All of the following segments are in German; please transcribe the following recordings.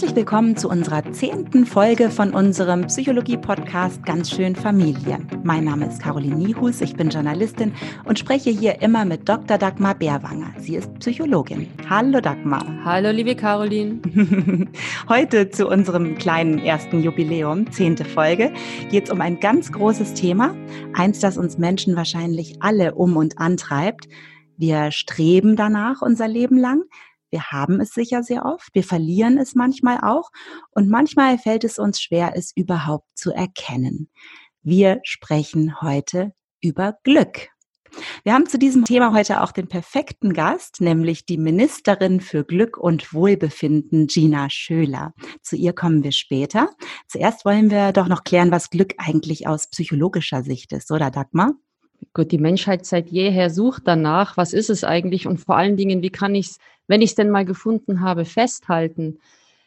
Herzlich willkommen zu unserer zehnten Folge von unserem Psychologie-Podcast Ganz schön Familie. Mein Name ist Caroline Niehus, ich bin Journalistin und spreche hier immer mit Dr. Dagmar Bärwanger. Sie ist Psychologin. Hallo Dagmar. Hallo liebe Caroline. Heute zu unserem kleinen ersten Jubiläum, zehnte Folge, geht es um ein ganz großes Thema, eins, das uns Menschen wahrscheinlich alle um und antreibt. Wir streben danach unser Leben lang. Wir haben es sicher sehr oft, wir verlieren es manchmal auch und manchmal fällt es uns schwer, es überhaupt zu erkennen. Wir sprechen heute über Glück. Wir haben zu diesem Thema heute auch den perfekten Gast, nämlich die Ministerin für Glück und Wohlbefinden, Gina Schöler. Zu ihr kommen wir später. Zuerst wollen wir doch noch klären, was Glück eigentlich aus psychologischer Sicht ist, oder Dagmar? Gut, die Menschheit seit jeher sucht danach, was ist es eigentlich und vor allen Dingen, wie kann ich es, wenn ich es denn mal gefunden habe, festhalten?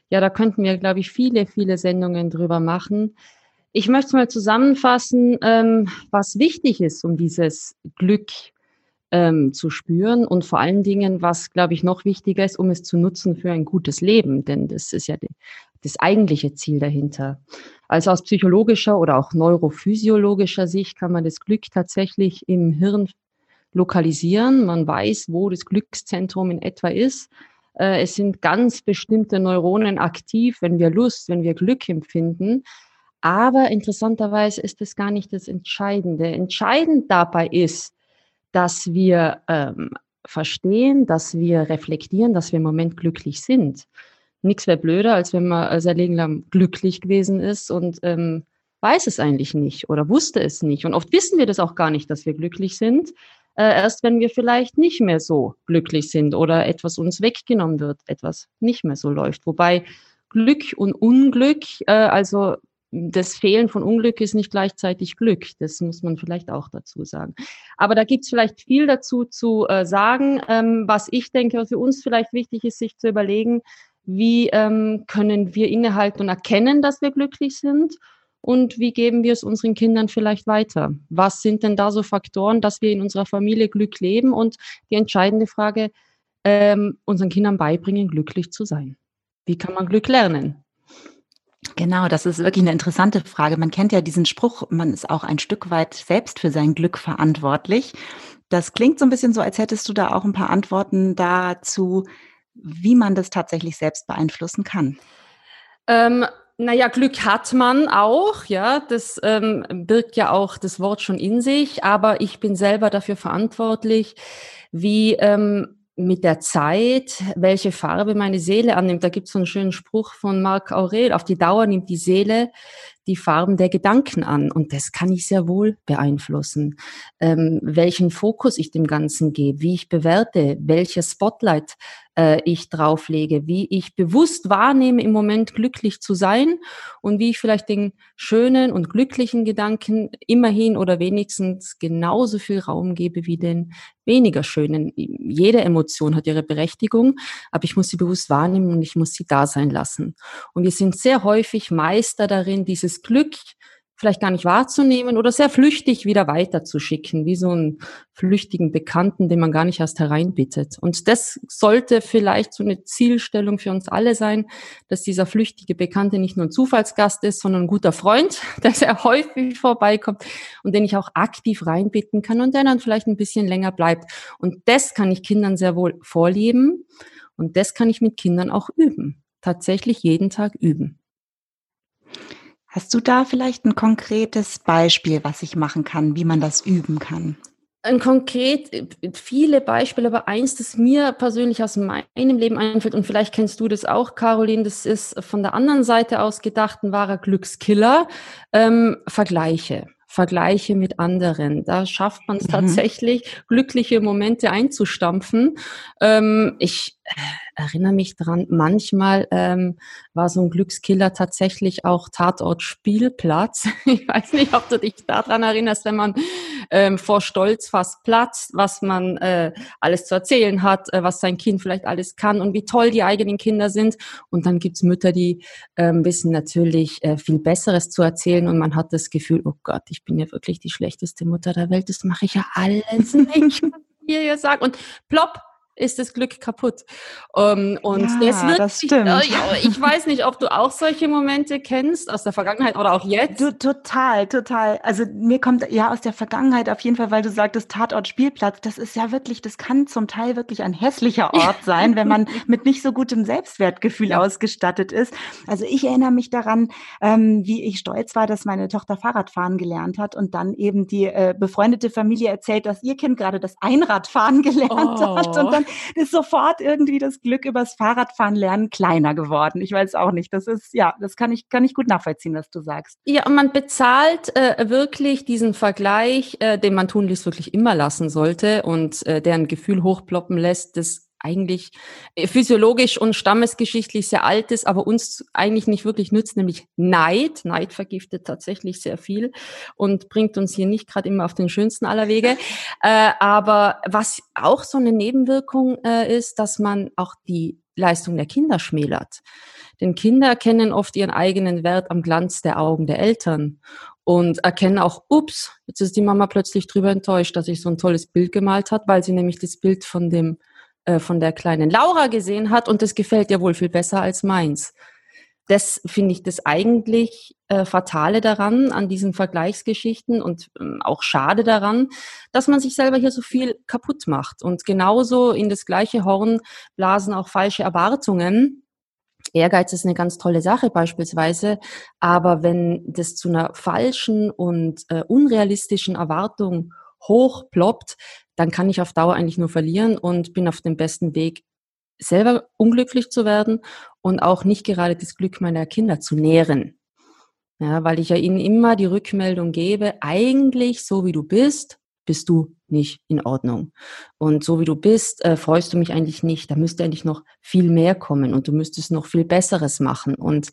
Ja, da könnten wir, glaube ich, viele, viele Sendungen drüber machen. Ich möchte es mal zusammenfassen, ähm, was wichtig ist, um dieses Glück ähm, zu spüren und vor allen Dingen, was, glaube ich, noch wichtiger ist, um es zu nutzen für ein gutes Leben, denn das ist ja die, das eigentliche Ziel dahinter. Also aus psychologischer oder auch neurophysiologischer Sicht kann man das Glück tatsächlich im Hirn lokalisieren. Man weiß, wo das Glückszentrum in etwa ist. Äh, es sind ganz bestimmte Neuronen aktiv, wenn wir Lust, wenn wir Glück empfinden. Aber interessanterweise ist das gar nicht das Entscheidende. Entscheidend dabei ist, dass wir ähm, verstehen, dass wir reflektieren, dass wir im Moment glücklich sind nichts wäre blöder, als wenn man sein Leben lang glücklich gewesen ist und ähm, weiß es eigentlich nicht oder wusste es nicht. Und oft wissen wir das auch gar nicht, dass wir glücklich sind, äh, erst wenn wir vielleicht nicht mehr so glücklich sind oder etwas uns weggenommen wird, etwas nicht mehr so läuft. Wobei Glück und Unglück, äh, also das Fehlen von Unglück ist nicht gleichzeitig Glück. Das muss man vielleicht auch dazu sagen. Aber da gibt es vielleicht viel dazu zu äh, sagen. Ähm, was ich denke, was für uns vielleicht wichtig ist, sich zu überlegen, wie ähm, können wir innehalten und erkennen, dass wir glücklich sind? Und wie geben wir es unseren Kindern vielleicht weiter? Was sind denn da so Faktoren, dass wir in unserer Familie Glück leben? Und die entscheidende Frage, ähm, unseren Kindern beibringen, glücklich zu sein. Wie kann man Glück lernen? Genau, das ist wirklich eine interessante Frage. Man kennt ja diesen Spruch, man ist auch ein Stück weit selbst für sein Glück verantwortlich. Das klingt so ein bisschen so, als hättest du da auch ein paar Antworten dazu, wie man das tatsächlich selbst beeinflussen kann? Ähm, naja, Glück hat man auch, ja, das ähm, birgt ja auch das Wort schon in sich, aber ich bin selber dafür verantwortlich, wie ähm, mit der Zeit, welche Farbe meine Seele annimmt. Da gibt es so einen schönen Spruch von Marc Aurel, auf die Dauer nimmt die Seele die Farben der Gedanken an. Und das kann ich sehr wohl beeinflussen. Ähm, welchen Fokus ich dem Ganzen gebe, wie ich bewerte, welches Spotlight äh, ich drauflege, wie ich bewusst wahrnehme, im Moment glücklich zu sein und wie ich vielleicht den schönen und glücklichen Gedanken immerhin oder wenigstens genauso viel Raum gebe wie den weniger schönen. Jede Emotion hat ihre Berechtigung, aber ich muss sie bewusst wahrnehmen und ich muss sie da sein lassen. Und wir sind sehr häufig Meister darin, dieses Glück vielleicht gar nicht wahrzunehmen oder sehr flüchtig wieder weiterzuschicken, wie so einen flüchtigen Bekannten, den man gar nicht erst hereinbittet. Und das sollte vielleicht so eine Zielstellung für uns alle sein, dass dieser flüchtige Bekannte nicht nur ein Zufallsgast ist, sondern ein guter Freund, der sehr häufig vorbeikommt und den ich auch aktiv reinbitten kann und der dann vielleicht ein bisschen länger bleibt. Und das kann ich Kindern sehr wohl vorleben und das kann ich mit Kindern auch üben. Tatsächlich jeden Tag üben. Hast du da vielleicht ein konkretes Beispiel, was ich machen kann, wie man das üben kann? Ein konkret, äh, viele Beispiele, aber eins, das mir persönlich aus meinem Leben einfällt, und vielleicht kennst du das auch, Caroline, das ist von der anderen Seite aus gedacht ein wahrer Glückskiller, ähm, Vergleiche. Vergleiche mit anderen. Da schafft man es mhm. tatsächlich, glückliche Momente einzustampfen. Ähm, ich erinnere mich dran, manchmal ähm, war so ein Glückskiller tatsächlich auch Tatort Spielplatz. Ich weiß nicht, ob du dich daran erinnerst, wenn man ähm, vor Stolz fast platzt, was man äh, alles zu erzählen hat, äh, was sein Kind vielleicht alles kann und wie toll die eigenen Kinder sind. Und dann gibt's Mütter, die ähm, wissen natürlich äh, viel Besseres zu erzählen und man hat das Gefühl, oh Gott, ich bin ja wirklich die schlechteste Mutter der Welt, das mache ich ja alles nicht, ihr hier sagt. Und plopp, ist das Glück kaputt. Um, ähm, und ja, das wird das stimmt. Äh, ich weiß nicht, ob du auch solche Momente kennst aus der Vergangenheit oder auch jetzt. Du, total, total. Also mir kommt ja aus der Vergangenheit auf jeden Fall, weil du sagtest Tatort Spielplatz. Das ist ja wirklich, das kann zum Teil wirklich ein hässlicher Ort sein, wenn man mit nicht so gutem Selbstwertgefühl ausgestattet ist. Also ich erinnere mich daran, ähm, wie ich stolz war, dass meine Tochter Fahrradfahren gelernt hat und dann eben die äh, befreundete Familie erzählt, dass ihr Kind gerade das Einradfahren gelernt oh. hat und dann ist sofort irgendwie das Glück übers Fahrradfahren lernen kleiner geworden. Ich weiß auch nicht. Das ist, ja, das kann ich, kann ich gut nachvollziehen, was du sagst. Ja, und man bezahlt äh, wirklich diesen Vergleich, äh, den man tunlichst wirklich immer lassen sollte und äh, der ein Gefühl hochploppen lässt, das eigentlich äh, physiologisch und stammesgeschichtlich sehr alt ist, aber uns eigentlich nicht wirklich nützt, nämlich Neid. Neid vergiftet tatsächlich sehr viel und bringt uns hier nicht gerade immer auf den schönsten aller Wege. Äh, aber was auch so eine Nebenwirkung äh, ist, dass man auch die Leistung der Kinder schmälert. Denn Kinder kennen oft ihren eigenen Wert am Glanz der Augen der Eltern und erkennen auch, ups, jetzt ist die Mama plötzlich drüber enttäuscht, dass ich so ein tolles Bild gemalt hat, weil sie nämlich das Bild von dem äh, von der kleinen Laura gesehen hat und das gefällt ihr wohl viel besser als meins. Das finde ich das eigentlich äh, Fatale daran, an diesen Vergleichsgeschichten und ähm, auch schade daran, dass man sich selber hier so viel kaputt macht. Und genauso in das gleiche Horn blasen auch falsche Erwartungen. Ehrgeiz ist eine ganz tolle Sache beispielsweise, aber wenn das zu einer falschen und äh, unrealistischen Erwartung hochploppt, dann kann ich auf Dauer eigentlich nur verlieren und bin auf dem besten Weg, selber unglücklich zu werden und auch nicht gerade das Glück meiner Kinder zu nähren. Ja, weil ich ja ihnen immer die Rückmeldung gebe, eigentlich so wie du bist, bist du nicht in Ordnung. Und so wie du bist, äh, freust du mich eigentlich nicht. Da müsste eigentlich noch viel mehr kommen und du müsstest noch viel Besseres machen. Und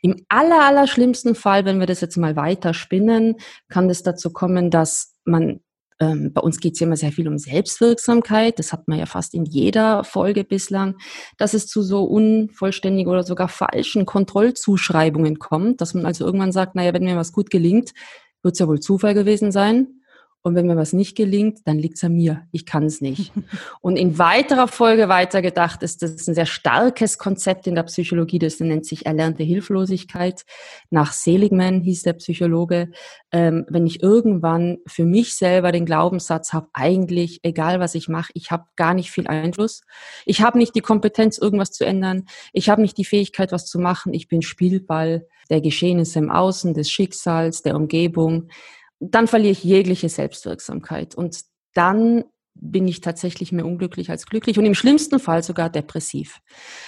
im aller, aller schlimmsten Fall, wenn wir das jetzt mal weiter spinnen, kann es dazu kommen, dass man ähm, bei uns geht es ja immer sehr viel um Selbstwirksamkeit. Das hat man ja fast in jeder Folge bislang, dass es zu so unvollständigen oder sogar falschen Kontrollzuschreibungen kommt, dass man also irgendwann sagt, naja, wenn mir was gut gelingt, wird es ja wohl Zufall gewesen sein. Und wenn mir was nicht gelingt, dann liegt es an mir. Ich kann es nicht. Und in weiterer Folge weitergedacht ist das ein sehr starkes Konzept in der Psychologie, das nennt sich erlernte Hilflosigkeit. Nach Seligman hieß der Psychologe, ähm, wenn ich irgendwann für mich selber den Glaubenssatz habe, eigentlich, egal was ich mache, ich habe gar nicht viel Einfluss. Ich habe nicht die Kompetenz, irgendwas zu ändern. Ich habe nicht die Fähigkeit, was zu machen. Ich bin Spielball der Geschehnisse im Außen, des Schicksals, der Umgebung dann verliere ich jegliche Selbstwirksamkeit. Und dann bin ich tatsächlich mehr unglücklich als glücklich und im schlimmsten Fall sogar depressiv.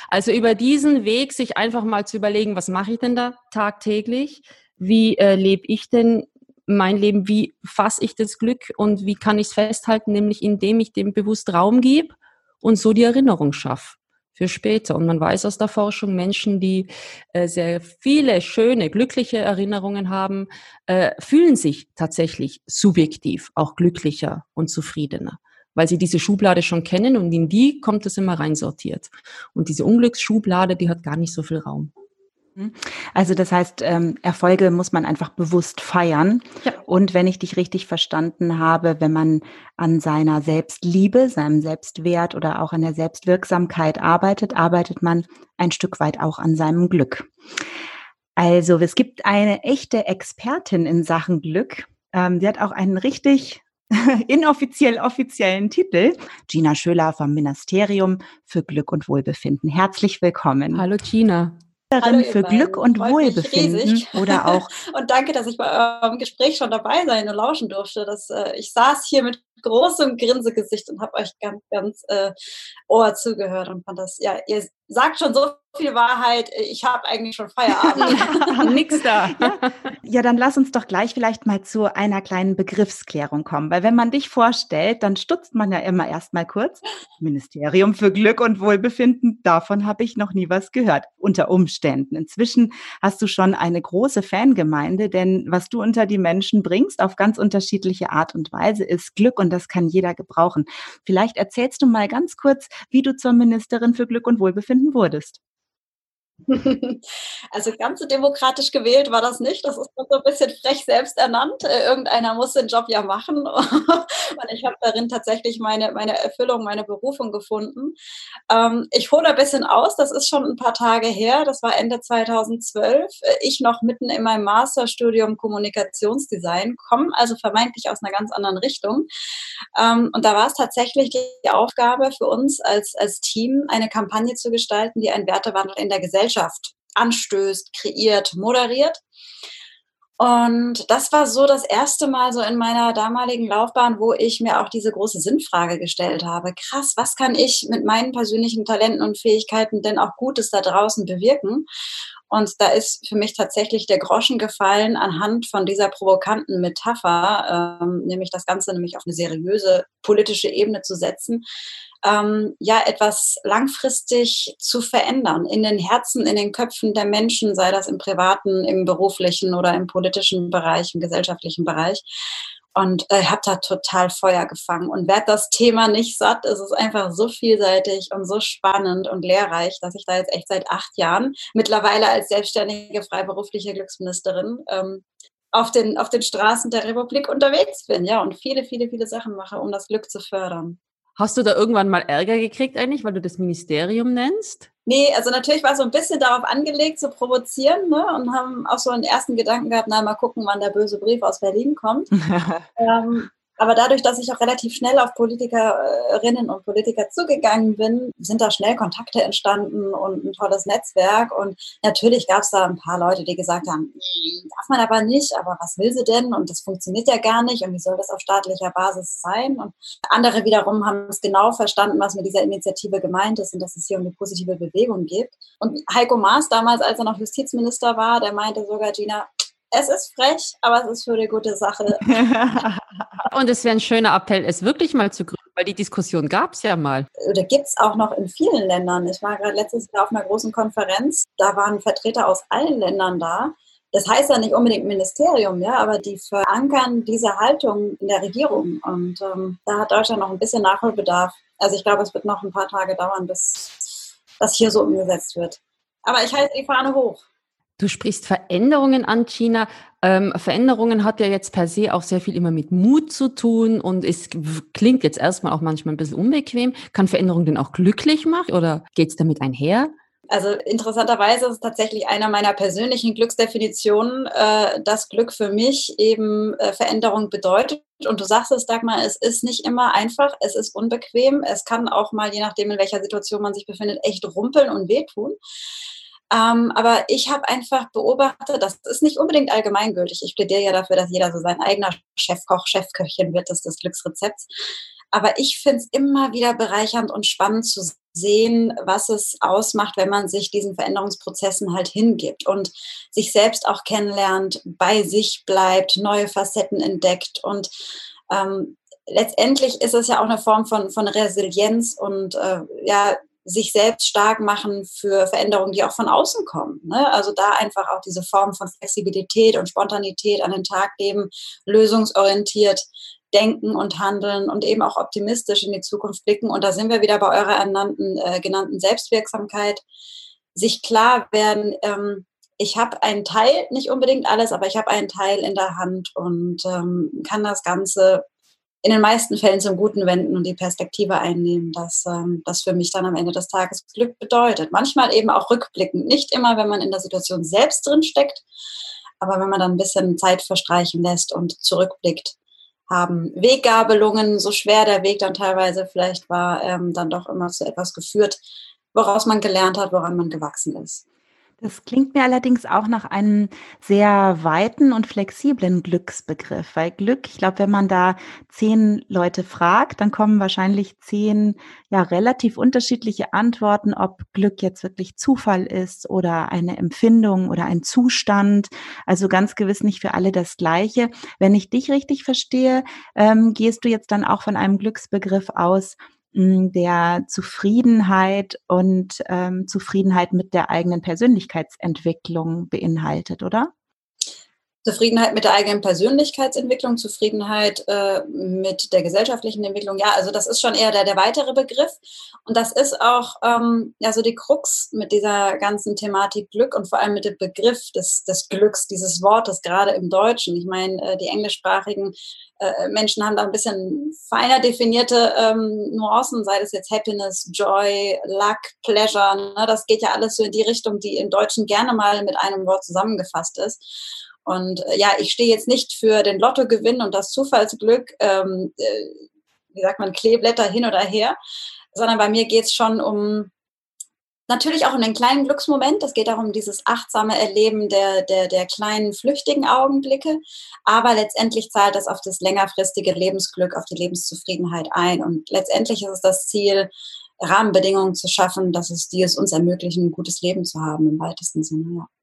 Also über diesen Weg sich einfach mal zu überlegen, was mache ich denn da tagtäglich? Wie äh, lebe ich denn mein Leben? Wie fasse ich das Glück und wie kann ich es festhalten? Nämlich indem ich dem bewusst Raum gebe und so die Erinnerung schaffe für später. Und man weiß aus der Forschung, Menschen, die äh, sehr viele schöne, glückliche Erinnerungen haben, äh, fühlen sich tatsächlich subjektiv auch glücklicher und zufriedener, weil sie diese Schublade schon kennen und in die kommt es immer reinsortiert. Und diese Unglücksschublade, die hat gar nicht so viel Raum. Mhm. Also das heißt, ähm, Erfolge muss man einfach bewusst feiern. Ja. Und wenn ich dich richtig verstanden habe, wenn man an seiner Selbstliebe, seinem Selbstwert oder auch an der Selbstwirksamkeit arbeitet, arbeitet man ein Stück weit auch an seinem Glück. Also es gibt eine echte Expertin in Sachen Glück. Ähm, sie hat auch einen richtig inoffiziell offiziellen Titel. Gina Schöler vom Ministerium für Glück und Wohlbefinden. Herzlich willkommen. Hallo Gina. Hallo, für Glück und Wohlbefinden oder auch. und danke, dass ich bei eurem Gespräch schon dabei sein und lauschen durfte. Das, äh, ich saß hier mit großem Grinsegesicht und habe euch ganz, ganz äh, Ohr zugehört und fand das, ja, ihr sagt schon so viel Wahrheit, ich habe eigentlich schon Feierabend. Nix da. Ja. ja, dann lass uns doch gleich vielleicht mal zu einer kleinen Begriffsklärung kommen, weil wenn man dich vorstellt, dann stutzt man ja immer erst mal kurz. Ministerium für Glück und Wohlbefinden, davon habe ich noch nie was gehört, unter Umständen. Inzwischen hast du schon eine große Fangemeinde, denn was du unter die Menschen bringst, auf ganz unterschiedliche Art und Weise, ist Glück und das kann jeder gebrauchen. Vielleicht erzählst du mal ganz kurz, wie du zur Ministerin für Glück und Wohlbefinden wurdest. Also ganz demokratisch gewählt war das nicht. Das ist so ein bisschen frech selbst ernannt. Äh, irgendeiner muss den Job ja machen. Und ich habe darin tatsächlich meine, meine Erfüllung, meine Berufung gefunden. Ähm, ich hole ein bisschen aus. Das ist schon ein paar Tage her. Das war Ende 2012. Äh, ich noch mitten in meinem Masterstudium Kommunikationsdesign, komme also vermeintlich aus einer ganz anderen Richtung. Ähm, und da war es tatsächlich die Aufgabe für uns als, als Team, eine Kampagne zu gestalten, die einen Wertewandel in der Gesellschaft Gesellschaft anstößt, kreiert, moderiert. Und das war so das erste Mal so in meiner damaligen Laufbahn, wo ich mir auch diese große Sinnfrage gestellt habe. Krass, was kann ich mit meinen persönlichen Talenten und Fähigkeiten denn auch Gutes da draußen bewirken? Und da ist für mich tatsächlich der Groschen gefallen anhand von dieser provokanten Metapher, ähm, nämlich das Ganze nämlich auf eine seriöse politische Ebene zu setzen, ähm, ja etwas langfristig zu verändern in den Herzen, in den Köpfen der Menschen, sei das im privaten, im beruflichen oder im politischen Bereich, im gesellschaftlichen Bereich. Und äh, habe da total Feuer gefangen und werde das Thema nicht satt. Es ist einfach so vielseitig und so spannend und lehrreich, dass ich da jetzt echt seit acht Jahren mittlerweile als selbstständige freiberufliche Glücksministerin ähm, auf den, auf den Straßen der Republik unterwegs bin, ja, und viele, viele, viele Sachen mache, um das Glück zu fördern. Hast du da irgendwann mal Ärger gekriegt eigentlich, weil du das Ministerium nennst? Nee, also natürlich war so ein bisschen darauf angelegt zu provozieren ne? und haben auch so einen ersten Gedanken gehabt, na mal gucken, wann der böse Brief aus Berlin kommt. ähm, aber dadurch, dass ich auch relativ schnell auf Politikerinnen und Politiker zugegangen bin, sind da schnell Kontakte entstanden und ein tolles Netzwerk. Und natürlich gab es da ein paar Leute, die gesagt haben, darf man aber nicht, aber was will sie denn? Und das funktioniert ja gar nicht. Und wie soll das auf staatlicher Basis sein? Und andere wiederum haben es genau verstanden, was mit dieser Initiative gemeint ist und dass es hier um eine positive Bewegung geht. Und Heiko Maas damals, als er noch Justizminister war, der meinte sogar, Gina, es ist frech, aber es ist für eine gute Sache. Und es wäre ein schöner Appell, es wirklich mal zu gründen, weil die Diskussion gab es ja mal. Oder gibt es auch noch in vielen Ländern. Ich war gerade letztes Jahr auf einer großen Konferenz, da waren Vertreter aus allen Ländern da. Das heißt ja nicht unbedingt Ministerium, ja, aber die verankern diese Haltung in der Regierung. Und ähm, da hat Deutschland noch ein bisschen Nachholbedarf. Also ich glaube, es wird noch ein paar Tage dauern, bis das hier so umgesetzt wird. Aber ich halte die Fahne hoch. Du sprichst Veränderungen an, China. Ähm, Veränderungen hat ja jetzt per se auch sehr viel immer mit Mut zu tun und es klingt jetzt erstmal auch manchmal ein bisschen unbequem. Kann Veränderung denn auch glücklich machen oder geht es damit einher? Also interessanterweise ist es tatsächlich einer meiner persönlichen Glücksdefinitionen, äh, dass Glück für mich eben äh, Veränderung bedeutet. Und du sagst es, Dagmar, es ist nicht immer einfach, es ist unbequem, es kann auch mal, je nachdem, in welcher Situation man sich befindet, echt rumpeln und wehtun. Ähm, aber ich habe einfach beobachtet, das ist nicht unbedingt allgemeingültig. Ich plädiere ja dafür, dass jeder so sein eigener Chefkoch, Chefköchin wird, das ist das Glücksrezepts. Aber ich finde es immer wieder bereichernd und spannend zu sehen, was es ausmacht, wenn man sich diesen Veränderungsprozessen halt hingibt und sich selbst auch kennenlernt, bei sich bleibt, neue Facetten entdeckt und ähm, letztendlich ist es ja auch eine Form von, von Resilienz und äh, ja, sich selbst stark machen für Veränderungen, die auch von außen kommen. Ne? Also da einfach auch diese Form von Flexibilität und Spontanität an den Tag leben, lösungsorientiert denken und handeln und eben auch optimistisch in die Zukunft blicken. Und da sind wir wieder bei eurer ernannten, äh, genannten Selbstwirksamkeit. Sich klar werden, ähm, ich habe einen Teil, nicht unbedingt alles, aber ich habe einen Teil in der Hand und ähm, kann das Ganze in den meisten Fällen zum Guten wenden und die Perspektive einnehmen, dass ähm, das für mich dann am Ende des Tages Glück bedeutet. Manchmal eben auch rückblickend, nicht immer, wenn man in der Situation selbst drin steckt, aber wenn man dann ein bisschen Zeit verstreichen lässt und zurückblickt, haben Weggabelungen, so schwer der Weg dann teilweise vielleicht war, ähm, dann doch immer zu etwas geführt, woraus man gelernt hat, woran man gewachsen ist. Das klingt mir allerdings auch nach einem sehr weiten und flexiblen Glücksbegriff, weil Glück, ich glaube, wenn man da zehn Leute fragt, dann kommen wahrscheinlich zehn ja relativ unterschiedliche Antworten, ob Glück jetzt wirklich Zufall ist oder eine Empfindung oder ein Zustand. Also ganz gewiss nicht für alle das Gleiche. Wenn ich dich richtig verstehe, ähm, gehst du jetzt dann auch von einem Glücksbegriff aus, der Zufriedenheit und ähm, Zufriedenheit mit der eigenen Persönlichkeitsentwicklung beinhaltet, oder? Zufriedenheit mit der eigenen Persönlichkeitsentwicklung, Zufriedenheit äh, mit der gesellschaftlichen Entwicklung. Ja, also das ist schon eher der, der weitere Begriff. Und das ist auch ähm, ja so die Krux mit dieser ganzen Thematik Glück und vor allem mit dem Begriff des, des Glücks, dieses Wortes, gerade im Deutschen. Ich meine, äh, die englischsprachigen äh, Menschen haben da ein bisschen feiner definierte ähm, Nuancen, sei das jetzt Happiness, Joy, Luck, Pleasure. Ne? Das geht ja alles so in die Richtung, die im Deutschen gerne mal mit einem Wort zusammengefasst ist. Und äh, ja, ich stehe jetzt nicht für den Lottogewinn und das Zufallsglück, ähm, äh, wie sagt man, Kleeblätter hin oder her, sondern bei mir geht es schon um natürlich auch um den kleinen Glücksmoment. Es geht darum, dieses achtsame Erleben der, der, der kleinen flüchtigen Augenblicke. Aber letztendlich zahlt das auf das längerfristige Lebensglück, auf die Lebenszufriedenheit ein. Und letztendlich ist es das Ziel, Rahmenbedingungen zu schaffen, dass es die es uns ermöglichen, ein gutes Leben zu haben im weitesten Sinne. Ja.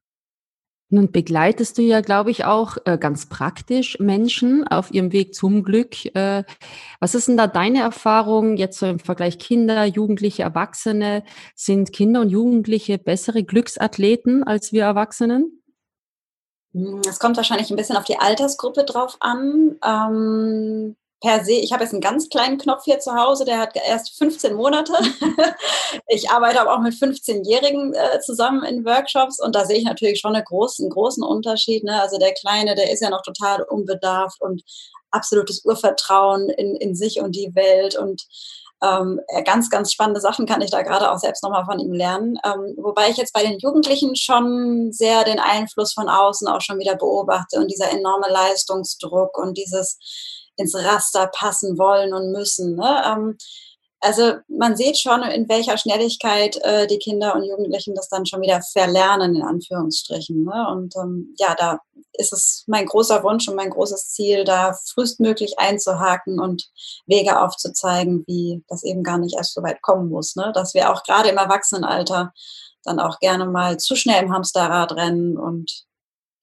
Nun begleitest du ja, glaube ich, auch äh, ganz praktisch Menschen auf ihrem Weg zum Glück. Äh, was ist denn da deine Erfahrung jetzt so im Vergleich Kinder, Jugendliche, Erwachsene? Sind Kinder und Jugendliche bessere Glücksathleten als wir Erwachsenen? Hm, es kommt wahrscheinlich ein bisschen auf die Altersgruppe drauf an. Ähm, per se, ich habe jetzt einen ganz kleinen Knopf hier zu Hause, der hat erst 15 Monate. ich arbeite aber auch mit 15-Jährigen äh, zusammen in Workshops und da sehe ich natürlich schon einen großen, großen Unterschied. Ne? Also der Kleine, der ist ja noch total unbedarft und absolutes Urvertrauen in, in sich und die Welt und ähm, ganz, ganz spannende Sachen kann ich da gerade auch selbst nochmal von ihm lernen. Ähm, wobei ich jetzt bei den Jugendlichen schon sehr den Einfluss von außen auch schon wieder beobachte und dieser enorme Leistungsdruck und dieses ins Raster passen wollen und müssen. Ne? Ähm, also man sieht schon, in welcher Schnelligkeit äh, die Kinder und Jugendlichen das dann schon wieder verlernen, in Anführungsstrichen. Ne? Und ähm, ja, da ist es mein großer Wunsch und mein großes Ziel, da frühestmöglich einzuhaken und Wege aufzuzeigen, wie das eben gar nicht erst so weit kommen muss. Ne? Dass wir auch gerade im Erwachsenenalter dann auch gerne mal zu schnell im Hamsterrad rennen und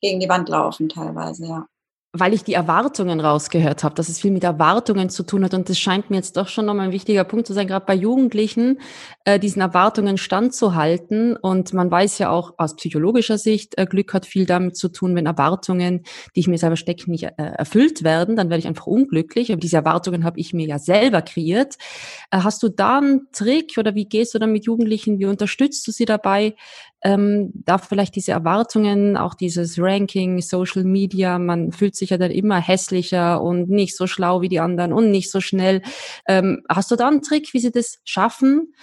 gegen die Wand laufen teilweise, ja weil ich die Erwartungen rausgehört habe, dass es viel mit Erwartungen zu tun hat. Und das scheint mir jetzt doch schon nochmal ein wichtiger Punkt zu sein, gerade bei Jugendlichen, äh, diesen Erwartungen standzuhalten. Und man weiß ja auch aus psychologischer Sicht, äh, Glück hat viel damit zu tun, wenn Erwartungen, die ich mir selber stecke, nicht äh, erfüllt werden, dann werde ich einfach unglücklich. Aber diese Erwartungen habe ich mir ja selber kreiert. Äh, hast du da einen Trick oder wie gehst du dann mit Jugendlichen? Wie unterstützt du sie dabei, ähm, da vielleicht diese Erwartungen, auch dieses Ranking, Social Media, man fühlt sich ja dann immer hässlicher und nicht so schlau wie die anderen und nicht so schnell. Ähm, hast du da einen Trick, wie sie das schaffen,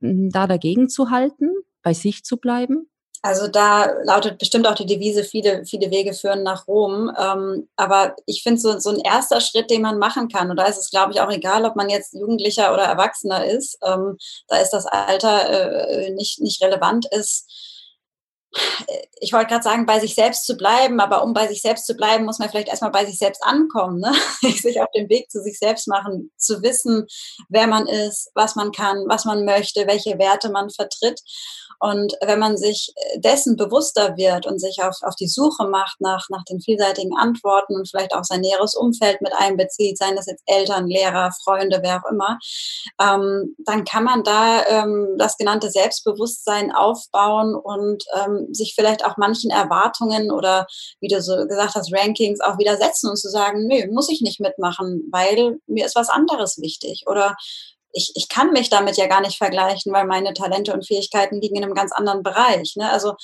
da dagegen zu halten, bei sich zu bleiben? Also da lautet bestimmt auch die Devise, viele, viele Wege führen nach Rom. Ähm, aber ich finde so, so ein erster Schritt, den man machen kann, und da ist es, glaube ich, auch egal, ob man jetzt Jugendlicher oder Erwachsener ist, ähm, da ist das Alter äh, nicht, nicht relevant, ist, ich wollte gerade sagen, bei sich selbst zu bleiben, aber um bei sich selbst zu bleiben, muss man vielleicht erstmal bei sich selbst ankommen, ne? sich auf den Weg zu sich selbst machen, zu wissen, wer man ist, was man kann, was man möchte, welche Werte man vertritt. Und wenn man sich dessen bewusster wird und sich auf, auf die Suche macht nach, nach den vielseitigen Antworten und vielleicht auch sein näheres Umfeld mit einbezieht, seien das jetzt Eltern, Lehrer, Freunde, wer auch immer, ähm, dann kann man da ähm, das genannte Selbstbewusstsein aufbauen und ähm, sich vielleicht auch manchen Erwartungen oder, wie du so gesagt hast, Rankings auch widersetzen und zu sagen, nö, muss ich nicht mitmachen, weil mir ist was anderes wichtig. Oder ich, ich kann mich damit ja gar nicht vergleichen, weil meine Talente und Fähigkeiten liegen in einem ganz anderen Bereich. Ne? Also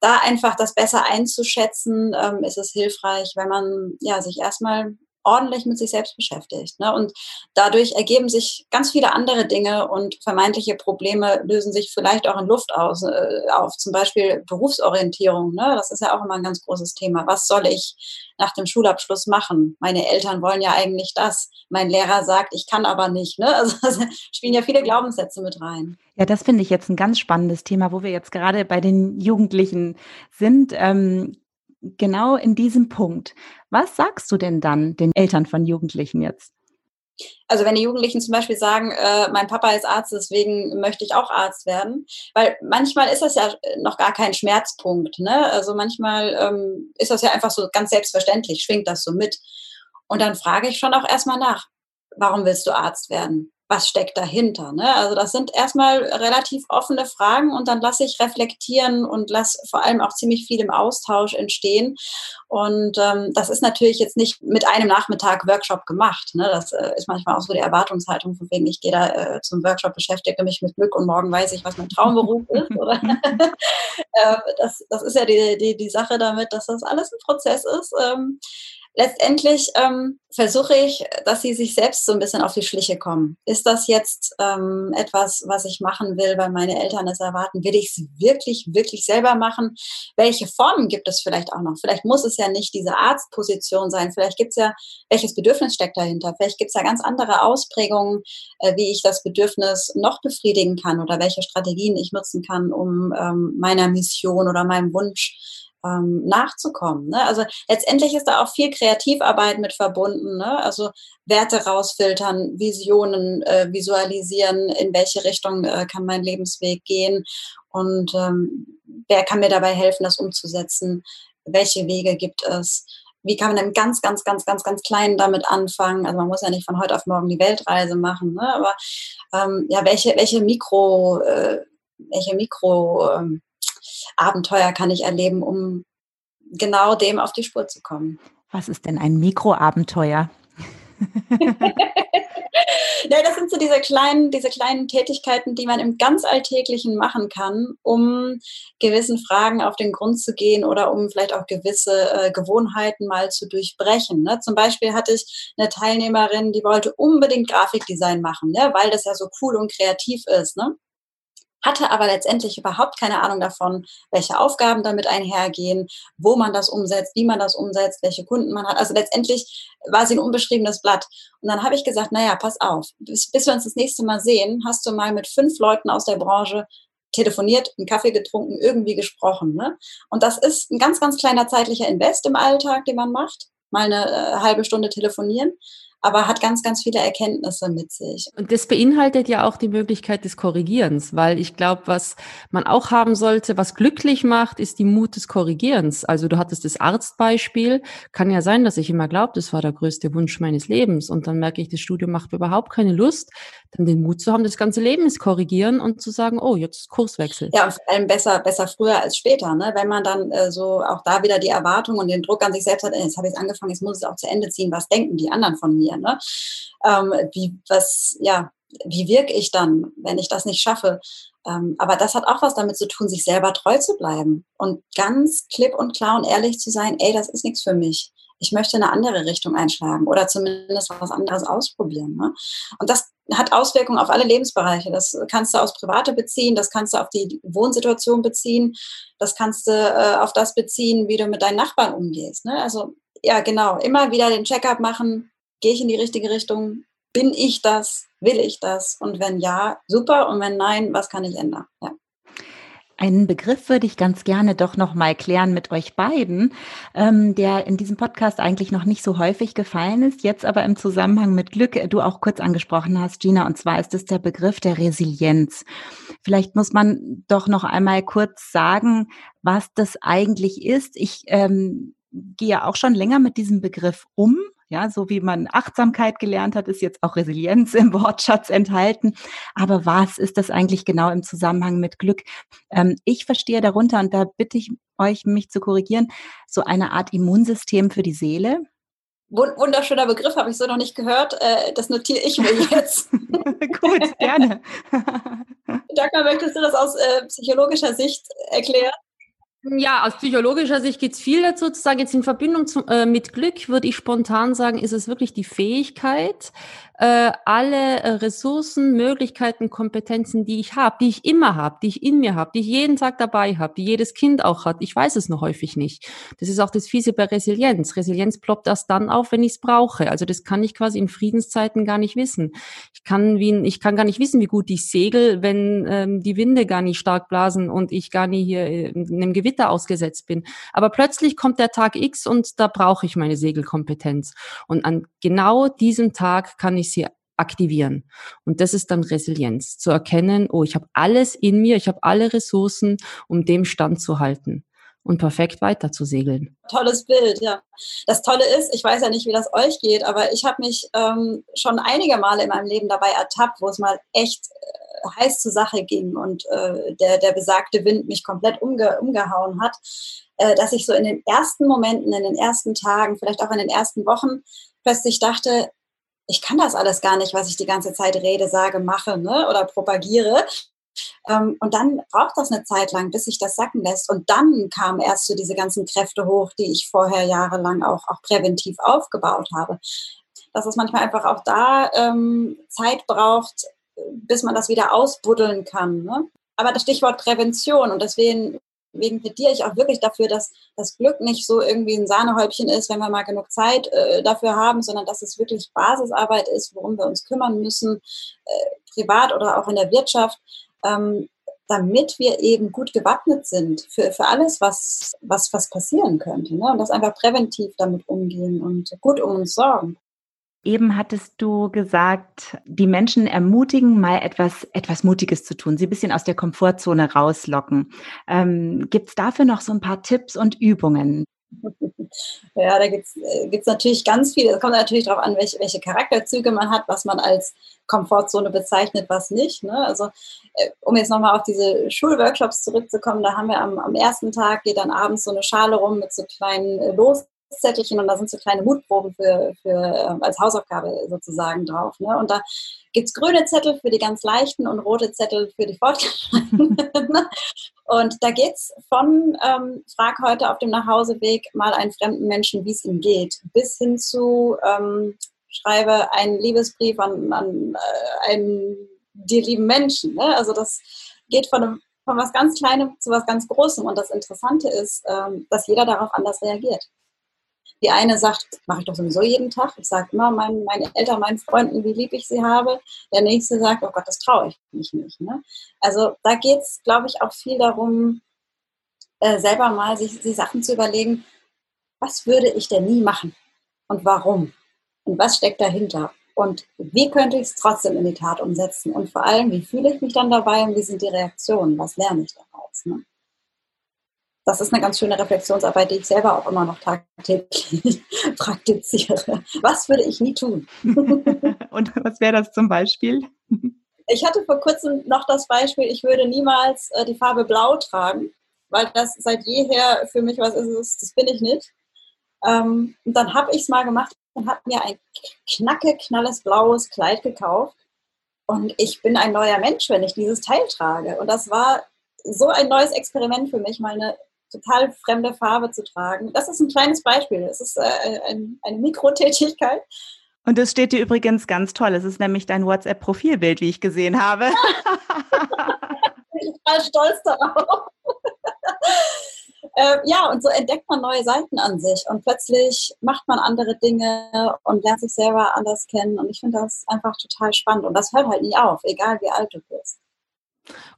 da einfach das besser einzuschätzen, ähm, ist es hilfreich, wenn man ja sich erstmal ordentlich mit sich selbst beschäftigt. Ne? Und dadurch ergeben sich ganz viele andere Dinge und vermeintliche Probleme lösen sich vielleicht auch in Luft aus, äh, auf. Zum Beispiel Berufsorientierung. Ne? Das ist ja auch immer ein ganz großes Thema. Was soll ich nach dem Schulabschluss machen? Meine Eltern wollen ja eigentlich das. Mein Lehrer sagt, ich kann aber nicht. Ne? Also spielen ja viele Glaubenssätze mit rein. Ja, das finde ich jetzt ein ganz spannendes Thema, wo wir jetzt gerade bei den Jugendlichen sind. Ähm, genau in diesem Punkt. Was sagst du denn dann den Eltern von Jugendlichen jetzt? Also wenn die Jugendlichen zum Beispiel sagen, äh, mein Papa ist Arzt, deswegen möchte ich auch Arzt werden, weil manchmal ist das ja noch gar kein Schmerzpunkt. Ne? Also manchmal ähm, ist das ja einfach so ganz selbstverständlich, schwingt das so mit. Und dann frage ich schon auch erstmal nach, warum willst du Arzt werden? Was steckt dahinter? Ne? Also das sind erstmal relativ offene Fragen und dann lasse ich reflektieren und lasse vor allem auch ziemlich viel im Austausch entstehen. Und ähm, das ist natürlich jetzt nicht mit einem Nachmittag Workshop gemacht. Ne? Das äh, ist manchmal auch so die Erwartungshaltung, von wegen ich gehe da äh, zum Workshop, beschäftige mich mit Glück und morgen weiß ich, was mein Traumberuf ist. Äh, das, das ist ja die, die, die Sache damit, dass das alles ein Prozess ist. Ähm, letztendlich ähm, versuche ich, dass sie sich selbst so ein bisschen auf die Schliche kommen. Ist das jetzt ähm, etwas, was ich machen will, weil meine Eltern es erwarten? Will ich es wirklich, wirklich selber machen? Welche Formen gibt es vielleicht auch noch? Vielleicht muss es ja nicht diese Arztposition sein. Vielleicht gibt es ja, welches Bedürfnis steckt dahinter? Vielleicht gibt es ja ganz andere Ausprägungen, äh, wie ich das Bedürfnis noch befriedigen kann oder welche Strategien ich nutzen kann, um ähm, meiner Mission oder meinem Wunsch ähm, nachzukommen. Ne? Also letztendlich ist da auch viel Kreativarbeit mit verbunden. Ne? Also Werte rausfiltern, Visionen äh, visualisieren, in welche Richtung äh, kann mein Lebensweg gehen und ähm, wer kann mir dabei helfen, das umzusetzen, welche Wege gibt es. Wie kann man denn ganz, ganz, ganz, ganz, ganz klein damit anfangen? Also man muss ja nicht von heute auf morgen die Weltreise machen, ne? aber ähm, ja, welche, welche Mikro, äh, welche Mikro ähm, Abenteuer kann ich erleben, um genau dem auf die Spur zu kommen. Was ist denn ein Mikroabenteuer? ja, das sind so diese kleinen, diese kleinen Tätigkeiten, die man im ganz Alltäglichen machen kann, um gewissen Fragen auf den Grund zu gehen oder um vielleicht auch gewisse äh, Gewohnheiten mal zu durchbrechen. Ne? Zum Beispiel hatte ich eine Teilnehmerin, die wollte unbedingt Grafikdesign machen, ne? weil das ja so cool und kreativ ist. Ne? Hatte aber letztendlich überhaupt keine Ahnung davon, welche Aufgaben damit einhergehen, wo man das umsetzt, wie man das umsetzt, welche Kunden man hat. Also letztendlich war sie ein unbeschriebenes Blatt. Und dann habe ich gesagt, naja, pass auf, bis, bis wir uns das nächste Mal sehen, hast du mal mit fünf Leuten aus der Branche telefoniert, einen Kaffee getrunken, irgendwie gesprochen. Ne? Und das ist ein ganz, ganz kleiner zeitlicher Invest im Alltag, den man macht. Mal eine äh, halbe Stunde telefonieren aber hat ganz, ganz viele Erkenntnisse mit sich. Und das beinhaltet ja auch die Möglichkeit des Korrigierens, weil ich glaube, was man auch haben sollte, was glücklich macht, ist die Mut des Korrigierens. Also du hattest das Arztbeispiel, kann ja sein, dass ich immer glaube, das war der größte Wunsch meines Lebens und dann merke ich, das Studium macht überhaupt keine Lust, dann den Mut zu haben, das ganze Leben ist korrigieren und zu sagen, oh, jetzt Kurswechsel. Ja, und vor allem besser, besser früher als später, ne? wenn man dann äh, so auch da wieder die Erwartung und den Druck an sich selbst hat, jetzt habe ich es angefangen, jetzt muss es auch zu Ende ziehen, was denken die anderen von mir? Ne? Ähm, wie, was, ja, wie wirke ich dann, wenn ich das nicht schaffe? Ähm, aber das hat auch was damit zu tun, sich selber treu zu bleiben und ganz klipp und klar und ehrlich zu sein, ey, das ist nichts für mich. Ich möchte eine andere Richtung einschlagen oder zumindest was anderes ausprobieren. Ne? Und das hat Auswirkungen auf alle Lebensbereiche. Das kannst du aus Private beziehen, das kannst du auf die Wohnsituation beziehen, das kannst du äh, auf das beziehen, wie du mit deinen Nachbarn umgehst. Ne? Also ja, genau, immer wieder den Checkup machen, Gehe ich in die richtige Richtung? Bin ich das? Will ich das? Und wenn ja, super. Und wenn nein, was kann ich ändern? Ja. Einen Begriff würde ich ganz gerne doch noch mal klären mit euch beiden, ähm, der in diesem Podcast eigentlich noch nicht so häufig gefallen ist, jetzt aber im Zusammenhang mit Glück du auch kurz angesprochen hast, Gina, und zwar ist es der Begriff der Resilienz. Vielleicht muss man doch noch einmal kurz sagen, was das eigentlich ist. Ich ähm, gehe auch schon länger mit diesem Begriff um ja, so wie man Achtsamkeit gelernt hat, ist jetzt auch Resilienz im Wortschatz enthalten. Aber was ist das eigentlich genau im Zusammenhang mit Glück? Ähm, ich verstehe darunter, und da bitte ich euch, mich zu korrigieren, so eine Art Immunsystem für die Seele. Wunderschöner Begriff, habe ich so noch nicht gehört. Äh, das notiere ich mir jetzt. Gut, gerne. Dagmar, möchtest du das aus äh, psychologischer Sicht erklären? Ja, aus psychologischer Sicht gibt es viel dazu zu sagen. Jetzt in Verbindung zum, äh, mit Glück würde ich spontan sagen, ist es wirklich die Fähigkeit, äh, alle äh, Ressourcen, Möglichkeiten, Kompetenzen, die ich habe, die ich immer habe, die ich in mir habe, die ich jeden Tag dabei habe, die jedes Kind auch hat. Ich weiß es noch häufig nicht. Das ist auch das Fiese bei Resilienz. Resilienz ploppt erst dann auf, wenn ich es brauche. Also das kann ich quasi in Friedenszeiten gar nicht wissen. Ich kann, wie, ich kann gar nicht wissen, wie gut ich segel, wenn ähm, die Winde gar nicht stark blasen und ich gar nicht hier in einem Gewitter ausgesetzt bin. Aber plötzlich kommt der Tag X und da brauche ich meine Segelkompetenz. Und an genau diesem Tag kann ich ich sie aktivieren. Und das ist dann Resilienz, zu erkennen, oh, ich habe alles in mir, ich habe alle Ressourcen, um dem standzuhalten. und perfekt weiter zu segeln. Tolles Bild, ja. Das Tolle ist, ich weiß ja nicht, wie das euch geht, aber ich habe mich ähm, schon einige Male in meinem Leben dabei ertappt, wo es mal echt äh, heiß zur Sache ging und äh, der, der besagte Wind mich komplett umge umgehauen hat, äh, dass ich so in den ersten Momenten, in den ersten Tagen, vielleicht auch in den ersten Wochen plötzlich dachte, ich kann das alles gar nicht, was ich die ganze Zeit rede, sage, mache ne, oder propagiere. Ähm, und dann braucht das eine Zeit lang, bis sich das sacken lässt. Und dann kamen erst so diese ganzen Kräfte hoch, die ich vorher jahrelang auch, auch präventiv aufgebaut habe. Dass es manchmal einfach auch da ähm, Zeit braucht, bis man das wieder ausbuddeln kann. Ne? Aber das Stichwort Prävention und deswegen deswegen plädiere ich auch wirklich dafür, dass das Glück nicht so irgendwie ein Sahnehäubchen ist, wenn wir mal genug Zeit äh, dafür haben, sondern dass es wirklich Basisarbeit ist, worum wir uns kümmern müssen, äh, privat oder auch in der Wirtschaft ähm, damit wir eben gut gewappnet sind für, für alles, was, was, was passieren könnte. Ne? Und das einfach präventiv damit umgehen und gut um uns sorgen. Eben hattest du gesagt, die Menschen ermutigen, mal etwas, etwas Mutiges zu tun, sie ein bisschen aus der Komfortzone rauslocken. Ähm, Gibt es dafür noch so ein paar Tipps und Übungen? Ja, da gibt es äh, natürlich ganz viele. Es kommt natürlich darauf an, welche, welche, Charakterzüge man hat, was man als Komfortzone bezeichnet, was nicht. Ne? Also, äh, um jetzt nochmal auf diese Schulworkshops zurückzukommen, da haben wir am, am, ersten Tag, geht dann abends so eine Schale rum mit so kleinen äh, Los Zettelchen und da sind so kleine Mutproben für, für ähm, als Hausaufgabe sozusagen drauf. Ne? Und da gibt es grüne Zettel für die ganz leichten und rote Zettel für die Fortgeschrittenen. und da geht es von ähm, Frag heute auf dem Nachhauseweg mal einen fremden Menschen, wie es ihm geht, bis hin zu ähm, schreibe einen Liebesbrief an, an äh, einen dir lieben Menschen. Ne? Also das geht von einem von was ganz Kleinem zu was ganz Großem. Und das Interessante ist, ähm, dass jeder darauf anders reagiert. Die eine sagt, mache ich doch sowieso jeden Tag. Ich sage immer meinen, meinen Eltern, meinen Freunden, wie lieb ich sie habe. Der nächste sagt, oh Gott, das traue ich mich nicht. Ne? Also da geht es, glaube ich, auch viel darum, äh, selber mal sich die Sachen zu überlegen, was würde ich denn nie machen und warum und was steckt dahinter und wie könnte ich es trotzdem in die Tat umsetzen und vor allem, wie fühle ich mich dann dabei und wie sind die Reaktionen, was lerne ich daraus. Ne? Das ist eine ganz schöne Reflexionsarbeit, die ich selber auch immer noch tagtäglich praktiziere. Was würde ich nie tun? Und was wäre das zum Beispiel? Ich hatte vor kurzem noch das Beispiel, ich würde niemals äh, die Farbe Blau tragen, weil das seit jeher für mich was ist, das bin ich nicht. Ähm, und dann habe ich es mal gemacht und habe mir ein knacke, knalles blaues Kleid gekauft. Und ich bin ein neuer Mensch, wenn ich dieses Teil trage. Und das war so ein neues Experiment für mich, mal eine total fremde Farbe zu tragen. Das ist ein kleines Beispiel. Es ist äh, ein, eine Mikrotätigkeit. Und das steht dir übrigens ganz toll. Es ist nämlich dein WhatsApp-Profilbild, wie ich gesehen habe. ich bin total stolz darauf. äh, ja, und so entdeckt man neue Seiten an sich und plötzlich macht man andere Dinge und lernt sich selber anders kennen. Und ich finde das einfach total spannend. Und das hört halt nie auf, egal wie alt du bist.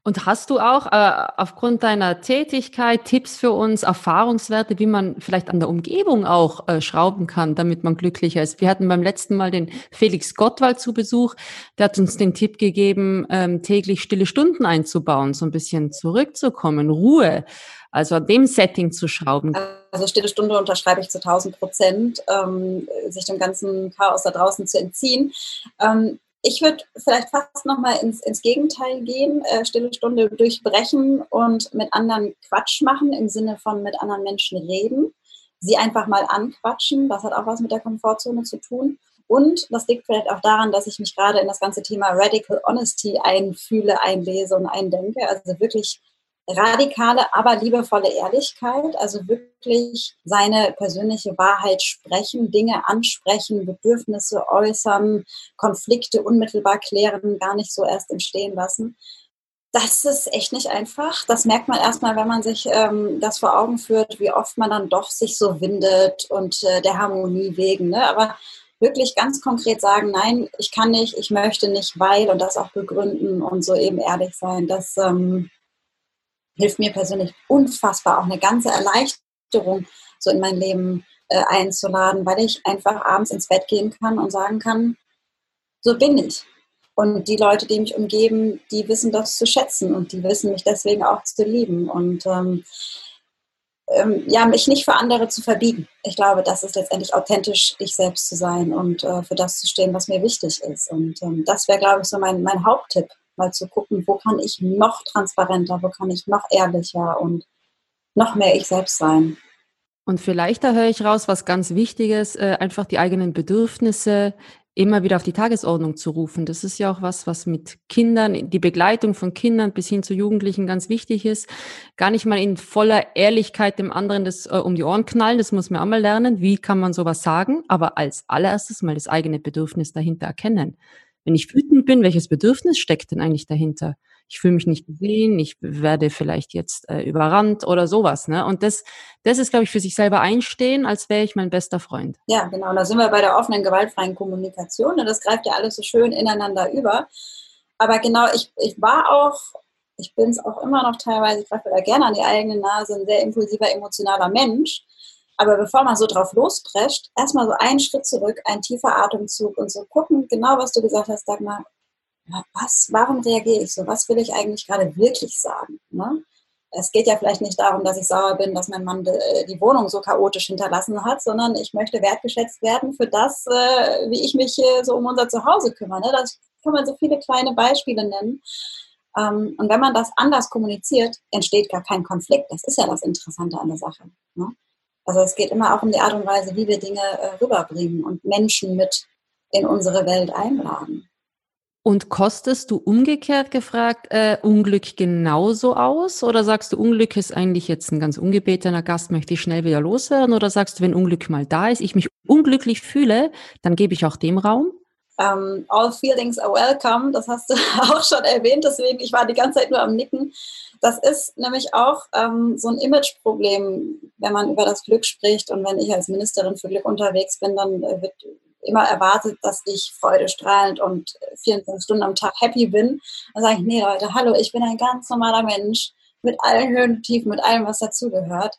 Und hast du auch äh, aufgrund deiner Tätigkeit Tipps für uns, Erfahrungswerte, wie man vielleicht an der Umgebung auch äh, schrauben kann, damit man glücklicher ist? Wir hatten beim letzten Mal den Felix Gottwald zu Besuch. Der hat uns den Tipp gegeben, ähm, täglich stille Stunden einzubauen, so ein bisschen zurückzukommen, Ruhe, also an dem Setting zu schrauben. Also stille Stunde unterschreibe ich zu 1000 Prozent, ähm, sich dem ganzen Chaos da draußen zu entziehen. Ähm, ich würde vielleicht fast nochmal ins, ins Gegenteil gehen, äh, stille Stunde durchbrechen und mit anderen Quatsch machen, im Sinne von mit anderen Menschen reden, sie einfach mal anquatschen. Das hat auch was mit der Komfortzone zu tun. Und das liegt vielleicht auch daran, dass ich mich gerade in das ganze Thema Radical Honesty einfühle, einlese und eindenke. Also wirklich radikale, aber liebevolle Ehrlichkeit, also wirklich seine persönliche Wahrheit sprechen, Dinge ansprechen, Bedürfnisse äußern, Konflikte unmittelbar klären, gar nicht so erst entstehen lassen. Das ist echt nicht einfach. Das merkt man erstmal, wenn man sich ähm, das vor Augen führt, wie oft man dann doch sich so windet und äh, der Harmonie wegen. Ne? Aber wirklich ganz konkret sagen, nein, ich kann nicht, ich möchte nicht, weil und das auch begründen und so eben ehrlich sein, das ähm, hilft mir persönlich unfassbar, auch eine ganze Erleichterung so in mein Leben äh, einzuladen, weil ich einfach abends ins Bett gehen kann und sagen kann, so bin ich. Und die Leute, die mich umgeben, die wissen das zu schätzen und die wissen mich deswegen auch zu lieben. Und ähm, ähm, ja, mich nicht für andere zu verbiegen. Ich glaube, das ist letztendlich authentisch, ich selbst zu sein und äh, für das zu stehen, was mir wichtig ist. Und ähm, das wäre, glaube ich, so mein, mein Haupttipp, mal zu gucken, wo kann ich noch transparenter, wo kann ich noch ehrlicher und noch mehr ich selbst sein. Und vielleicht da höre ich raus, was ganz Wichtiges, äh, einfach die eigenen Bedürfnisse immer wieder auf die Tagesordnung zu rufen. Das ist ja auch was, was mit Kindern, die Begleitung von Kindern bis hin zu Jugendlichen ganz wichtig ist. Gar nicht mal in voller Ehrlichkeit dem anderen das äh, um die Ohren knallen, das muss man auch mal lernen. Wie kann man sowas sagen? Aber als allererstes mal das eigene Bedürfnis dahinter erkennen. Wenn ich wütend bin, welches Bedürfnis steckt denn eigentlich dahinter? ich fühle mich nicht gesehen, ich werde vielleicht jetzt äh, überrannt oder sowas. Ne? Und das, das ist, glaube ich, für sich selber einstehen, als wäre ich mein bester Freund. Ja, genau. Da sind wir bei der offenen, gewaltfreien Kommunikation. Und ne? das greift ja alles so schön ineinander über. Aber genau, ich, ich war auch, ich bin es auch immer noch teilweise, ich greife da gerne an die eigene Nase, ein sehr impulsiver, emotionaler Mensch. Aber bevor man so drauf losprescht, erstmal so einen Schritt zurück, ein tiefer Atemzug und so gucken, genau was du gesagt hast, Dagmar, was, warum reagiere ich so? Was will ich eigentlich gerade wirklich sagen? Ne? Es geht ja vielleicht nicht darum, dass ich sauer bin, dass mein Mann äh, die Wohnung so chaotisch hinterlassen hat, sondern ich möchte wertgeschätzt werden für das, äh, wie ich mich so um unser Zuhause kümmere. Ne? Das kann man so viele kleine Beispiele nennen. Ähm, und wenn man das anders kommuniziert, entsteht gar kein Konflikt. Das ist ja das Interessante an der Sache. Ne? Also es geht immer auch um die Art und Weise, wie wir Dinge äh, rüberbringen und Menschen mit in unsere Welt einladen. Und kostest du umgekehrt gefragt äh, Unglück genauso aus? Oder sagst du, Unglück ist eigentlich jetzt ein ganz ungebetener Gast, möchte ich schnell wieder loswerden? Oder sagst du, wenn Unglück mal da ist, ich mich unglücklich fühle, dann gebe ich auch dem Raum? Um, ähm, all feelings are welcome, das hast du auch schon erwähnt, deswegen, ich war die ganze Zeit nur am Nicken. Das ist nämlich auch ähm, so ein Imageproblem, wenn man über das Glück spricht und wenn ich als Ministerin für Glück unterwegs bin, dann äh, wird immer erwartet, dass ich freudestrahlend und 24 Stunden am Tag happy bin. Dann sage ich, nee Leute, hallo, ich bin ein ganz normaler Mensch mit allen Höhen und Tiefen, mit allem, was dazugehört.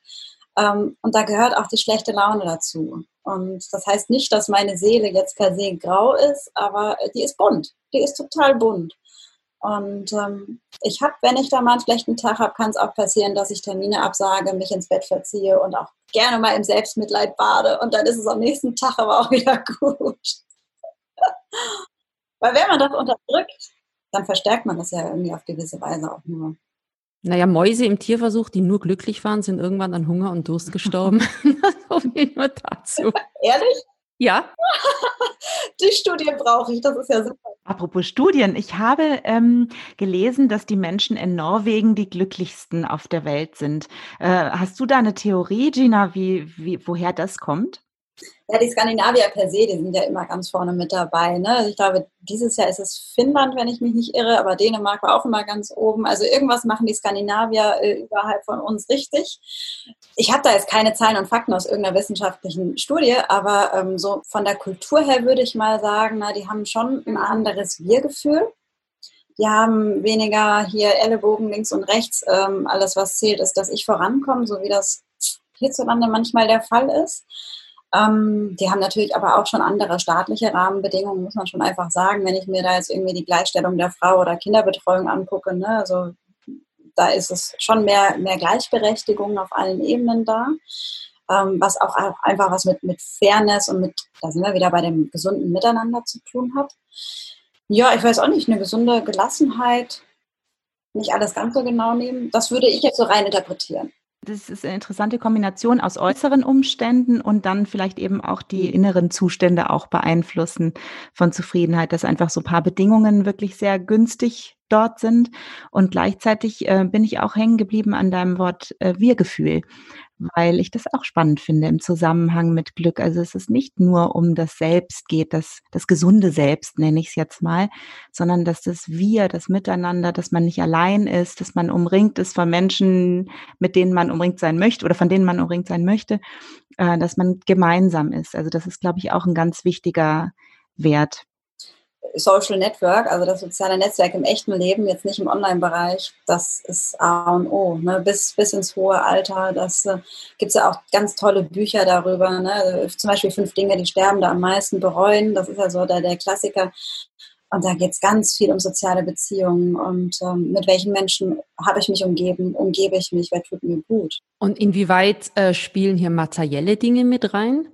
Ähm, und da gehört auch die schlechte Laune dazu. Und das heißt nicht, dass meine Seele jetzt per se grau ist, aber die ist bunt. Die ist total bunt. Und ähm, ich habe, wenn ich da mal einen schlechten Tag habe, kann es auch passieren, dass ich Termine absage, mich ins Bett verziehe und auch gerne mal im Selbstmitleid bade. Und dann ist es am nächsten Tag aber auch wieder gut. Weil wenn man das unterdrückt, dann verstärkt man das ja irgendwie auf gewisse Weise auch nur. Naja, Mäuse im Tierversuch, die nur glücklich waren, sind irgendwann an Hunger und Durst gestorben. so viel nur dazu. Ehrlich? Ja. die Studie brauche ich, das ist ja super. Apropos Studien, ich habe ähm, gelesen, dass die Menschen in Norwegen die glücklichsten auf der Welt sind. Äh, hast du da eine Theorie, Gina, wie, wie, woher das kommt? Ja, die Skandinavier per se, die sind ja immer ganz vorne mit dabei. Ne? Ich glaube, dieses Jahr ist es Finnland, wenn ich mich nicht irre, aber Dänemark war auch immer ganz oben. Also irgendwas machen die Skandinavier äh, überhalb von uns richtig. Ich habe da jetzt keine Zahlen und Fakten aus irgendeiner wissenschaftlichen Studie, aber ähm, so von der Kultur her würde ich mal sagen, na, die haben schon ein anderes Wir-Gefühl. Die haben weniger hier Ellenbogen links und rechts. Ähm, alles, was zählt, ist, dass ich vorankomme, so wie das hierzulande manchmal der Fall ist. Ähm, die haben natürlich aber auch schon andere staatliche Rahmenbedingungen, muss man schon einfach sagen. Wenn ich mir da jetzt irgendwie die Gleichstellung der Frau oder Kinderbetreuung angucke, ne, also da ist es schon mehr, mehr Gleichberechtigung auf allen Ebenen da. Ähm, was auch einfach was mit, mit Fairness und mit, da sind wir wieder bei dem gesunden Miteinander zu tun hat. Ja, ich weiß auch nicht, eine gesunde Gelassenheit, nicht alles ganz so genau nehmen. Das würde ich jetzt so rein interpretieren. Das ist eine interessante Kombination aus äußeren Umständen und dann vielleicht eben auch die mhm. inneren Zustände auch beeinflussen von Zufriedenheit, dass einfach so ein paar Bedingungen wirklich sehr günstig dort sind. Und gleichzeitig äh, bin ich auch hängen geblieben an deinem Wort äh, Wir-Gefühl weil ich das auch spannend finde im Zusammenhang mit Glück. Also es ist nicht nur um das Selbst geht, das, das gesunde Selbst nenne ich es jetzt mal, sondern dass das Wir, das Miteinander, dass man nicht allein ist, dass man umringt ist von Menschen, mit denen man umringt sein möchte oder von denen man umringt sein möchte, äh, dass man gemeinsam ist. Also das ist, glaube ich, auch ein ganz wichtiger Wert. Social Network, also das soziale Netzwerk im echten Leben, jetzt nicht im Online-Bereich, das ist A und O, ne? bis, bis ins hohe Alter. Das äh, gibt es ja auch ganz tolle Bücher darüber. Ne? Also zum Beispiel fünf Dinge, die Sterbende am meisten bereuen. Das ist ja so der, der Klassiker. Und da geht es ganz viel um soziale Beziehungen und ähm, mit welchen Menschen habe ich mich umgeben, umgebe ich mich, wer tut mir gut. Und inwieweit äh, spielen hier materielle Dinge mit rein?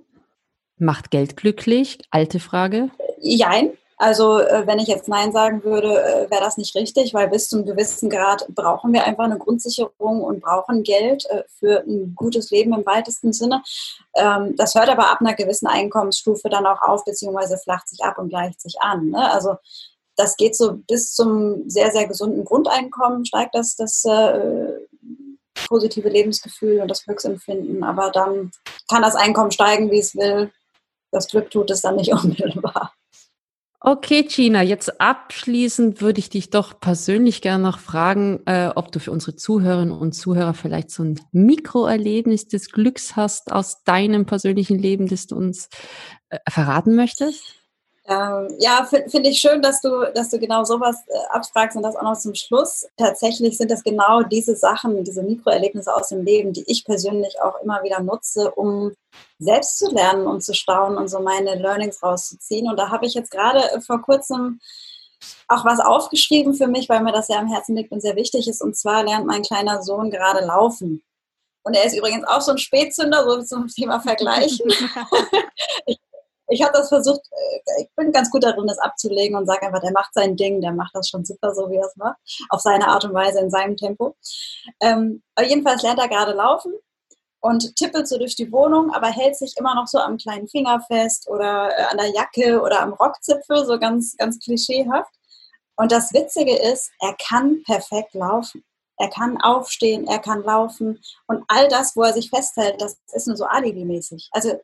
Macht Geld glücklich? Alte Frage. Jein. Also äh, wenn ich jetzt Nein sagen würde, äh, wäre das nicht richtig, weil bis zum gewissen Grad brauchen wir einfach eine Grundsicherung und brauchen Geld äh, für ein gutes Leben im weitesten Sinne. Ähm, das hört aber ab einer gewissen Einkommensstufe dann auch auf, beziehungsweise flacht sich ab und gleicht sich an. Ne? Also das geht so bis zum sehr, sehr gesunden Grundeinkommen, steigt das, das positive Lebensgefühl und das Glücksempfinden. Aber dann kann das Einkommen steigen, wie es will. Das Glück tut es dann nicht unmittelbar. Okay, Gina, jetzt abschließend würde ich dich doch persönlich gerne noch fragen, äh, ob du für unsere Zuhörerinnen und Zuhörer vielleicht so ein Mikroerlebnis des Glücks hast aus deinem persönlichen Leben, das du uns äh, verraten möchtest. Ähm, ja, finde find ich schön, dass du, dass du genau sowas äh, abfragst und das auch noch zum Schluss. Tatsächlich sind das genau diese Sachen, diese Mikroerlebnisse aus dem Leben, die ich persönlich auch immer wieder nutze, um selbst zu lernen und zu staunen und so meine Learnings rauszuziehen. Und da habe ich jetzt gerade äh, vor kurzem auch was aufgeschrieben für mich, weil mir das ja am Herzen liegt und sehr wichtig ist. Und zwar lernt mein kleiner Sohn gerade laufen. Und er ist übrigens auch so ein Spätzünder, so zum Thema Vergleichen. ich ich habe das versucht, äh, ich bin ganz gut darin, das abzulegen und sage einfach, der macht sein Ding, der macht das schon super, so wie er es macht, auf seine Art und Weise, in seinem Tempo. Ähm, jedenfalls lernt er gerade laufen und tippelt so durch die Wohnung, aber hält sich immer noch so am kleinen Finger fest oder äh, an der Jacke oder am Rockzipfel, so ganz, ganz klischeehaft. Und das Witzige ist, er kann perfekt laufen. Er kann aufstehen, er kann laufen und all das, wo er sich festhält, das ist nur so alibi-mäßig. Also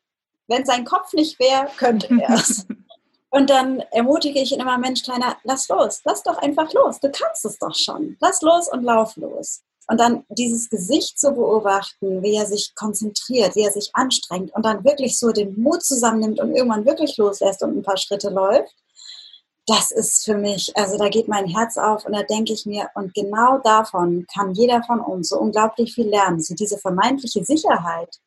wenn sein Kopf nicht wäre, könnte er es. Und dann ermutige ich ihn immer, Mensch, Kleiner, lass los, lass doch einfach los, du kannst es doch schon. Lass los und lauf los. Und dann dieses Gesicht zu beobachten, wie er sich konzentriert, wie er sich anstrengt und dann wirklich so den Mut zusammennimmt und irgendwann wirklich loslässt und ein paar Schritte läuft, das ist für mich, also da geht mein Herz auf und da denke ich mir, und genau davon kann jeder von uns so unglaublich viel lernen. So diese vermeintliche Sicherheit,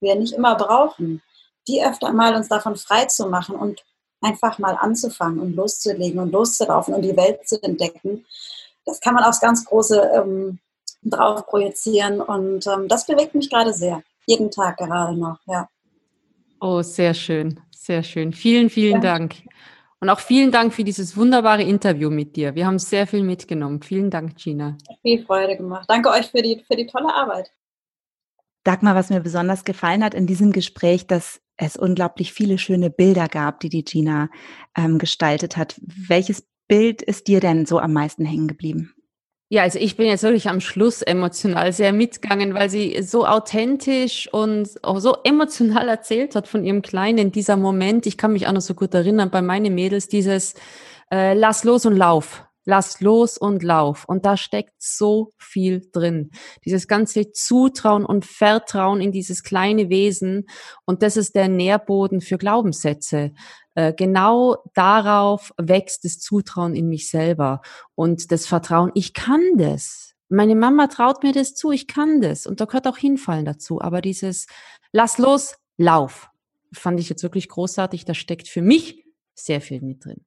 die wir nicht immer brauchen, die öfter mal uns davon frei zu machen und einfach mal anzufangen und loszulegen und loszulaufen und die Welt zu entdecken. Das kann man aufs ganz Große ähm, drauf projizieren und ähm, das bewegt mich gerade sehr. Jeden Tag gerade noch, ja. Oh, sehr schön, sehr schön. Vielen, vielen ja. Dank. Und auch vielen Dank für dieses wunderbare Interview mit dir. Wir haben sehr viel mitgenommen. Vielen Dank, Gina. Viel Freude gemacht. Danke euch für die, für die tolle Arbeit. Dagmar, was mir besonders gefallen hat in diesem Gespräch, dass es unglaublich viele schöne Bilder gab, die die Gina ähm, gestaltet hat. Welches Bild ist dir denn so am meisten hängen geblieben? Ja, also ich bin jetzt wirklich am Schluss emotional sehr mitgegangen, weil sie so authentisch und auch so emotional erzählt hat von ihrem Kleinen, dieser Moment. Ich kann mich auch noch so gut erinnern bei meinen Mädels, dieses äh, Lass los und lauf. Lass los und lauf. Und da steckt so viel drin. Dieses ganze Zutrauen und Vertrauen in dieses kleine Wesen. Und das ist der Nährboden für Glaubenssätze. Äh, genau darauf wächst das Zutrauen in mich selber und das Vertrauen, ich kann das. Meine Mama traut mir das zu, ich kann das. Und da gehört auch hinfallen dazu. Aber dieses Lass los, lauf, fand ich jetzt wirklich großartig. Da steckt für mich sehr viel mit drin.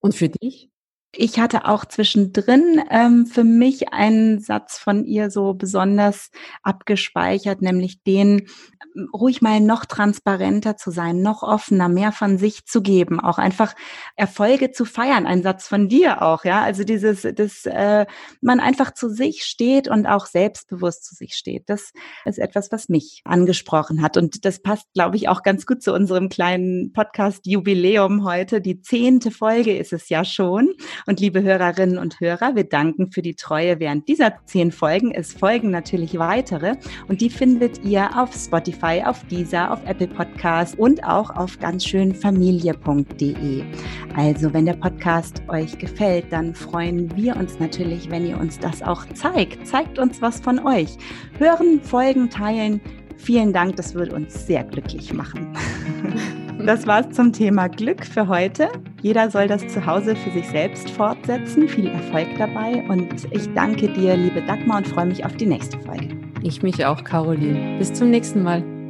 Und für dich? Ich hatte auch zwischendrin ähm, für mich einen Satz von ihr so besonders abgespeichert, nämlich den, ähm, ruhig mal noch transparenter zu sein, noch offener, mehr von sich zu geben, auch einfach Erfolge zu feiern. Ein Satz von dir auch, ja. Also dieses, dass äh, man einfach zu sich steht und auch selbstbewusst zu sich steht. Das ist etwas, was mich angesprochen hat. Und das passt, glaube ich, auch ganz gut zu unserem kleinen Podcast-Jubiläum heute. Die zehnte Folge ist es ja schon. Und liebe Hörerinnen und Hörer, wir danken für die Treue während dieser zehn Folgen. Es folgen natürlich weitere und die findet ihr auf Spotify, auf Deezer, auf Apple Podcasts und auch auf ganzschönfamilie.de. Also, wenn der Podcast euch gefällt, dann freuen wir uns natürlich, wenn ihr uns das auch zeigt. Zeigt uns was von euch. Hören, folgen, teilen. Vielen Dank, das würde uns sehr glücklich machen. Das war's zum Thema Glück für heute. Jeder soll das zu Hause für sich selbst fortsetzen. Viel Erfolg dabei und ich danke dir, liebe Dagmar, und freue mich auf die nächste Folge. Ich mich auch, Caroline. Bis zum nächsten Mal.